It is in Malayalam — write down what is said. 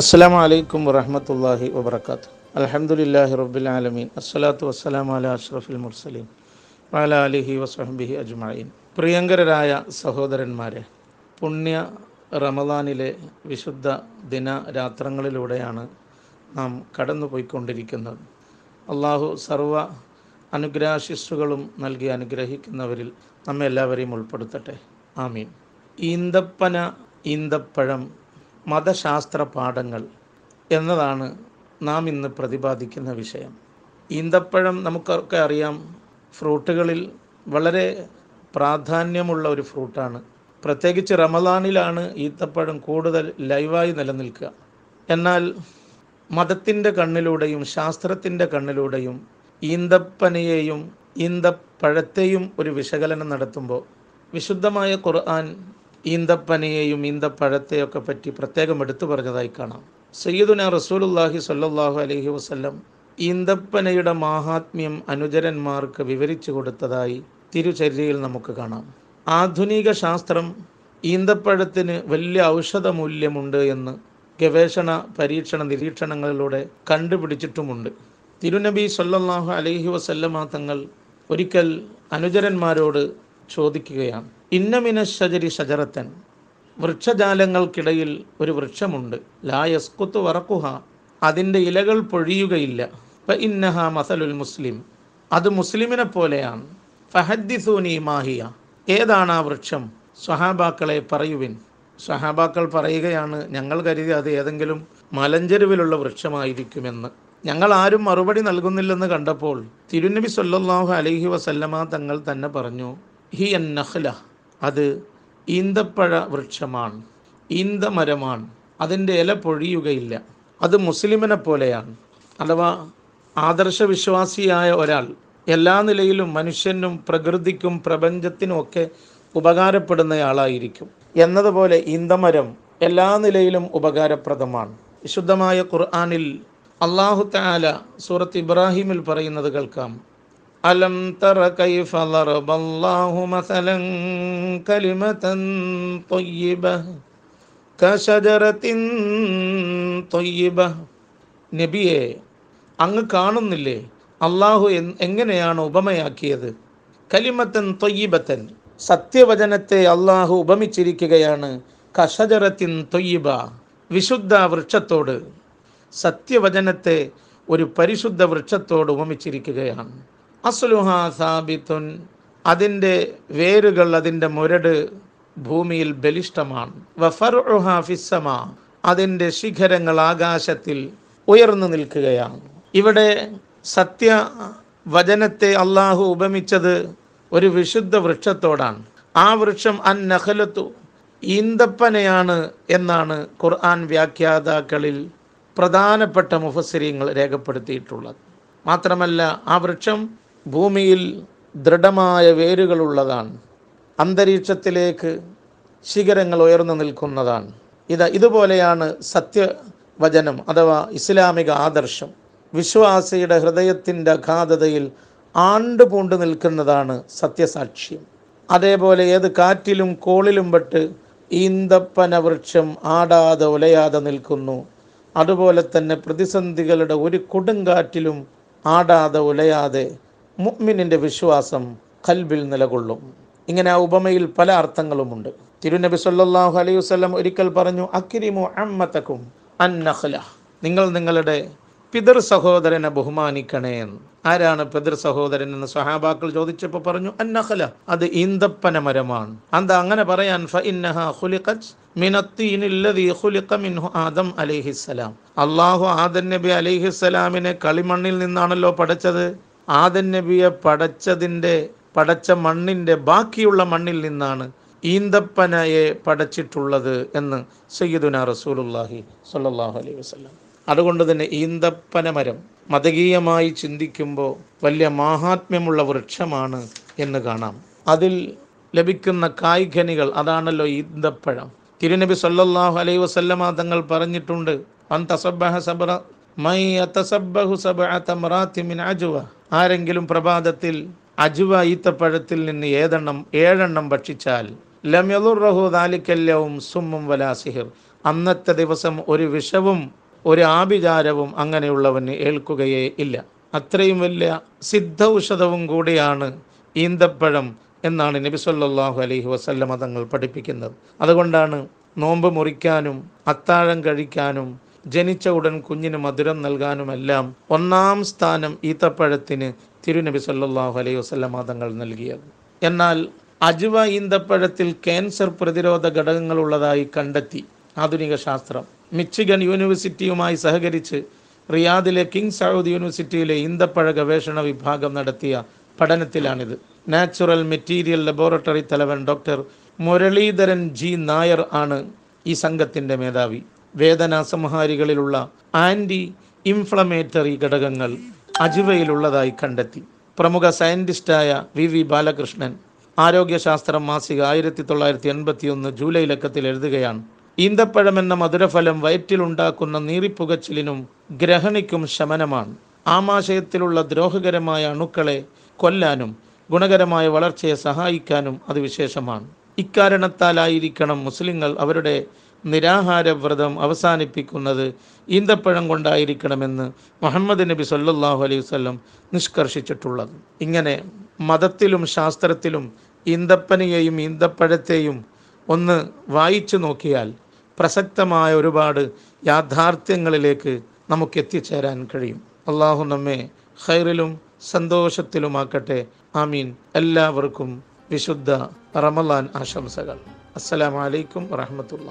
അസ്സാം വലൈക്കും വറഹമത്തല്ലാഹി വബർക്കാത്തു അലഹമുല്ലാഹി റബ്ബുലാലമീൻ അസ്സലാത്തു വസ്സലാം അല അഷ്റഫുൽ മുർസലീൻ. വാല അലിഹി വസ്ഹബിഹി അജ്മഈൻ. പ്രിയങ്കരരായ സഹോദരന്മാരെ പുണ്യ റമദാനിലെ വിശുദ്ധ ദിനരാത്രങ്ങളിലൂടെയാണ് നാം കടന്നുപോയിക്കൊണ്ടിരിക്കുന്നത്. അള്ളാഹു സർവ അനുഗ്രാശിസ്സുകളും നൽകി അനുഗ്രഹിക്കുന്നവരിൽ നമ്മെ എല്ലാവരെയും ഉൾപ്പെടുത്തട്ടെ. ആമീൻ. ഈന്തപ്പന ഈന്തപ്പഴം മതശാസ്ത്ര പാഠങ്ങൾ എന്നതാണ് നാം ഇന്ന് പ്രതിപാദിക്കുന്ന വിഷയം. ഈന്തപ്പഴം നമുക്കൊക്കെ അറിയാം ഫ്രൂട്ടുകളിൽ വളരെ പ്രാധാന്യമുള്ള ഒരു ഫ്രൂട്ടാണ്. പ്രത്യേകിച്ച് റമദാനിലാണ് ഈത്തപ്പഴം കൂടുതൽ ലൈവായി നിലനിൽക്കുക. എന്നാൽ മതത്തിന്റെ കണ്ണിലൂടെയും ശാസ്ത്രത്തിന്റെ കണ്ണിലൂടെയും ഈന്തപ്പനയെയും ഈന്തപ്പഴത്തെയും ഒരു വിശകലനം നടത്തുമ്പോൾ വിശുദ്ധമായ ഖുർആൻ ഈന്തപ്പനയെയും ഈന്തപ്പഴത്തെയൊക്കെ പറ്റി പ്രത്യേകം എടുത്തു പറഞ്ഞതായി കാണാം. സയ്യിദുന റസൂലുല്ലാഹി സല്ലാഹു അലഹി വസ്ല്ലം ഈന്തപ്പനയുടെ മാഹാത്മ്യം അനുചരന്മാർക്ക് വിവരിച്ചു കൊടുത്തതായി തിരുചര്യയിൽ നമുക്ക് കാണാം. ആധുനിക ശാസ്ത്രം ഈന്തപ്പഴത്തിന് വലിയ ഔഷധ മൂല്യമുണ്ട് എന്ന് ഗവേഷണ പരീക്ഷണ നിരീക്ഷണങ്ങളിലൂടെ കണ്ടുപിടിച്ചിട്ടുമുണ്ട്. തിരുനബി സല്ലാഹു അലഹി വസല്ലമ തങ്ങൾ ഒരിക്കൽ അനുചരന്മാരോട് ചോദിക്കുകയാണ്. ഇന്നമിന ഷജരി ഷജറത്തൻ വൃക്ഷജാലങ്ങൾക്കിടയിൽ ഒരു വൃക്ഷമുണ്ട്. ലാ യസ്കുത്ത് വറക്കുഹ അതിന്റെ ഇലകൾ പൊഴിയുകയില്ല. ഫ ഇന്നഹ മസലുൽ മുസ്ലിം. അത് മുസ്ലിമിനെ പോലെയാണ്. ഫഹദ്ദിസൂനി മാഹിയ ഏതാണ് ആ വൃക്ഷം? സ്വഹാബാക്കളെ പറയുവിൻ. സ്വഹാബാക്കൾ പറയുകയാണ് ഞങ്ങൾ കരുതി അത് ഏതെങ്കിലും മലഞ്ചെരുവിലുള്ള വൃക്ഷമായിരിക്കുമെന്ന്. ഞങ്ങൾ ആരും മറുപടി നൽകുന്നില്ലെന്ന് കണ്ടപ്പോൾ തിരുനബി സല്ലല്ലാഹു അലൈഹി വസല്ലമ തങ്ങൾ തന്നെ പറഞ്ഞു ഹി നഹ്ല അത് ഈന്തപ്പഴ വൃക്ഷമാണ്. ഈന്തമരമാണ് അതിന്റെ ഇല പൊഴിയുകയില്ല. അത് മുസ്ലിമിനെ പോലെയാണ്. അഥവാ ആദർശ വിശ്വാസിയായ ഒരാൾ എല്ലാ നിലയിലും മനുഷ്യനും പ്രകൃതിക്കും പ്രപഞ്ചത്തിനും ഒക്കെ ഉപകാരപ്പെടുന്നയാളായിരിക്കും. എന്നതുപോലെ ഈന്തമരം എല്ലാ നിലയിലും ഉപകാരപ്രദമാണ്. വിശുദ്ധമായ ഖുർആാനിൽ അള്ളാഹു താല സൂറത്ത് ഇബ്രാഹിമിൽ പറയുന്നത് കേൾക്കാം. അലം തറ കൈഫ ലറബല്ലാഹു മസലൻ കലിമതൻ ത്വയ്യിബ കശജറതിൻ ത്വയ്യിബ നബിയെ അങ്ങ് കാണുന്നില്ലേ? അള്ളാഹു എങ്ങനെയാണ് ഉപമയാക്കിയത്? കലിമത്തൻ തൊയ്യിബത്തൻ. സത്യവചനത്തെ അള്ളാഹു ഉപമിച്ചിരിക്കുകയാണ്. കഷജറത്തിൻ തൊയ്യിബ വിശുദ്ധ വൃക്ഷത്തോട്. സത്യവചനത്തെ ഒരു പരിശുദ്ധ വൃക്ഷത്തോട് ഉപമിച്ചിരിക്കുകയാണ്. അസ്ലുഹ സാബിത്തുൻ അതിന്റെ വേരുകൾ അതിന്റെ മുരട് ഭൂമിയിൽ ബലിഷ്ടമാണ് ഫിസ്സമ അതിന്റെ ശിഖരങ്ങൾ ആകാശത്തിൽ ഉയർന്നു നിൽക്കുകയാണ്. ഇവിടെ സത്യ വചനത്തെ അള്ളാഹു ഉപമിച്ചത് ഒരു വിശുദ്ധ വൃക്ഷത്തോടാണ്. ആ വൃക്ഷം അൻ നഖലത്തു ഈന്തപ്പനയാണ് എന്നാണ് ഖുർആൻ വ്യാഖ്യാതാക്കളിൽ പ്രധാനപ്പെട്ട മുഫസ്സിരിങ്ങൾ രേഖപ്പെടുത്തിയിട്ടുള്ളത്. മാത്രമല്ല ആ വൃക്ഷം ഭൂമിയിൽ ദൃഢമായ വേരുകളുള്ളതാണ്. അന്തരീക്ഷത്തിലേക്ക് ശിഖരങ്ങൾ ഉയർന്നു നിൽക്കുന്നതാണ്. ഇത് ഇതുപോലെയാണ് സത്യവചനം അഥവാ ഇസ്ലാമിക ആദർശം. വിശ്വാസിയുടെ ഹൃദയത്തിന്റെ അഗാധതയിൽ ആണ്ടുപൂണ്ട് നിൽക്കുന്നതാണ് സത്യസാക്ഷ്യം. അതേപോലെ ഏത് കാറ്റിലും കോളിലും പെട്ട് ഈന്തപ്പന വൃക്ഷം ആടാതെ ഉലയാതെ നിൽക്കുന്നു. അതുപോലെ തന്നെ പ്രതിസന്ധികളുടെ ഒരു കൊടുങ്കാറ്റിലും ആടാതെ ഉലയാതെ മുഅ്മിനിന്റെ വിശ്വാസം കൽബിൽ നിലകൊള്ളും. ഇങ്ങനെ ആ ഉപമയിൽ പല അർത്ഥങ്ങളുമുണ്ട്. തിരുനബി സല്ലാഹു അലൈഹി വസ്ലം ഒരിക്കൽ പറഞ്ഞു അക്കിരിമു അമ്മത്തക്കും അന്നഹ്ല നിങ്ങൾ നിങ്ങളുടെ പിതൃ സഹോദരനെ ബഹുമാനിക്കണേ എന്ന്. ആരാണ് പിതൃ സഹോദരൻ എന്ന് സഹാബാക്കൾ ചോദിച്ചപ്പോൾ പറഞ്ഞു അന്നഹല അത് ഈന്തപ്പന മരമാണ്. അത് അങ്ങനെ പറയാൻ ആദം അലൈഹിസ്സലാം. അള്ളാഹു ആദൻ നബി അലൈഹിസ്സലാമിനെ കളിമണ്ണിൽ നിന്നാണല്ലോ പടച്ചത്. ആദൻ നബിയെ പടച്ചതിന്റെ പടച്ച മണ്ണിന്റെ ബാക്കിയുള്ള മണ്ണിൽ നിന്നാണ് ഈന്തപ്പനയെ പടച്ചിട്ടുള്ളത് എന്ന് സയ്യിദുന റസൂലുല്ലാഹി സ്വല്ലല്ലാഹു അലൈഹി വസല്ലം. അതുകൊണ്ട് തന്നെ ഈന്തപ്പന മരം മതകീയമായി ചിന്തിക്കുമ്പോൾ വലിയ മാഹാത്മ്യമുള്ള വൃക്ഷമാണ് എന്ന് കാണാം. അതിൽ ലഭിക്കുന്ന കായ്ഖനികൾ അതാണല്ലോ ഈന്തപ്പഴം. തിരുനബി സല്ലാഹു അലൈഹി വസല്ലമ തങ്ങൾ പറഞ്ഞിട്ടുണ്ട് അൻ തസബ്ബഹ സബ്റ ആരെങ്കിലും പ്രഭാതത്തിൽ അജുവ ഈത്തപ്പഴത്തിൽ നിന്ന് ഏതെണ്ണം ഏഴെണ്ണം ഭക്ഷിച്ചാൽ ലം യദുറഹു ദാലിക്കല്ലവും സുമ്മും വലാസിഹിർ അന്നത്തെ ദിവസം ഒരു വിഷവും ഒരു ആഭിചാരവും അങ്ങനെയുള്ളവന് ഏൽക്കുകയേ ഇല്ല. അത്രയും വലിയ സിദ്ധ ഔഷധവും കൂടിയാണ് ഈന്തപ്പഴം എന്നാണ് നബി സല്ലല്ലാഹു അലൈഹി വസല്ലമ തങ്ങൾ പഠിപ്പിക്കുന്നത്. അതുകൊണ്ടാണ് നോമ്പ് മുറിക്കാനും അത്താഴം കഴിക്കാനും ജനിച്ച ഉടൻ കുഞ്ഞിന് മധുരം നൽകാനുമെല്ലാം ഒന്നാം സ്ഥാനം ഈത്തപ്പഴത്തിന് തിരുനബി സല്ലാഹു അലൈഹി വസല്ലമ തങ്ങൾ നൽകിയത്. എന്നാൽ അജുവ ഈന്തപ്പഴത്തിൽ ക്യാൻസർ പ്രതിരോധ ഘടകങ്ങൾ ഉള്ളതായി കണ്ടെത്തി. ആധുനിക ശാസ്ത്രം. മിച്ചിഗൺ യൂണിവേഴ്സിറ്റിയുമായി സഹകരിച്ച് റിയാദിലെ കിങ് സൗദ് യൂണിവേഴ്സിറ്റിയിലെ ഈന്തപ്പഴ ഗവേഷണ വിഭാഗം നടത്തിയ പഠനത്തിലാണിത്. നാച്ചുറൽ മെറ്റീരിയൽ ലബോറട്ടറി തലവൻ ഡോക്ടർ മുരളീധരൻ ജി നായർ ആണ് ഈ സംഘത്തിന്റെ മേധാവി. വേദന സംഹാരികളിലുള്ള ആന്റി ഇൻഫ്ലമേറ്ററി ഘടകങ്ങൾ അജുവയിലുള്ളതായി കണ്ടെത്തി. പ്രമുഖ സയന്റിസ്റ്റായ വി വി ബാലകൃഷ്ണൻ ആരോഗ്യശാസ്ത്രം മാസിക ആയിരത്തി തൊള്ളായിരത്തി എൺപത്തി ഒന്ന് ജൂലൈ ലക്കത്തിൽ എഴുതുകയാണ്. ഈന്തപ്പഴം എന്ന മധുരഫലം വയറ്റിലുണ്ടാക്കുന്ന നീറിപ്പുകച്ചിലിനും ഗ്രഹണിക്കും ശമനമാണ്. ആമാശയത്തിലുള്ള ദ്രോഹകരമായ അണുക്കളെ കൊല്ലാനും ഗുണകരമായ വളർച്ചയെ സഹായിക്കാനും അത് വിശേഷമാണ്. ഇക്കാരണത്താലായിരിക്കണം മുസ്ലിങ്ങൾ അവരുടെ നിരാഹാര വ്രതം അവസാനിപ്പിക്കുന്നത് ഈന്തപ്പഴം കൊണ്ടായിരിക്കണമെന്ന് മുഹമ്മദ് നബി സല്ലാഹു അലൈഹി വല്ലം നിഷ്കർഷിച്ചിട്ടുള്ളത്. ഇങ്ങനെ മതത്തിലും ശാസ്ത്രത്തിലും ഈന്തപ്പനയെയും ഈന്തപ്പഴത്തെയും ഒന്ന് വായിച്ചു നോക്കിയാൽ പ്രസക്തമായ ഒരുപാട് യാഥാർത്ഥ്യങ്ങളിലേക്ക് നമുക്ക് എത്തിച്ചേരാൻ കഴിയും. അള്ളാഹു നമ്മെ ഖൈറിലും സന്തോഷത്തിലുമാക്കട്ടെ. ആമീൻ. എല്ലാവർക്കും വിശുദ്ധ റമലാൻ ആശംസകൾ. അസ്സലാമലൈക്കും വറഹമത്തുള്ള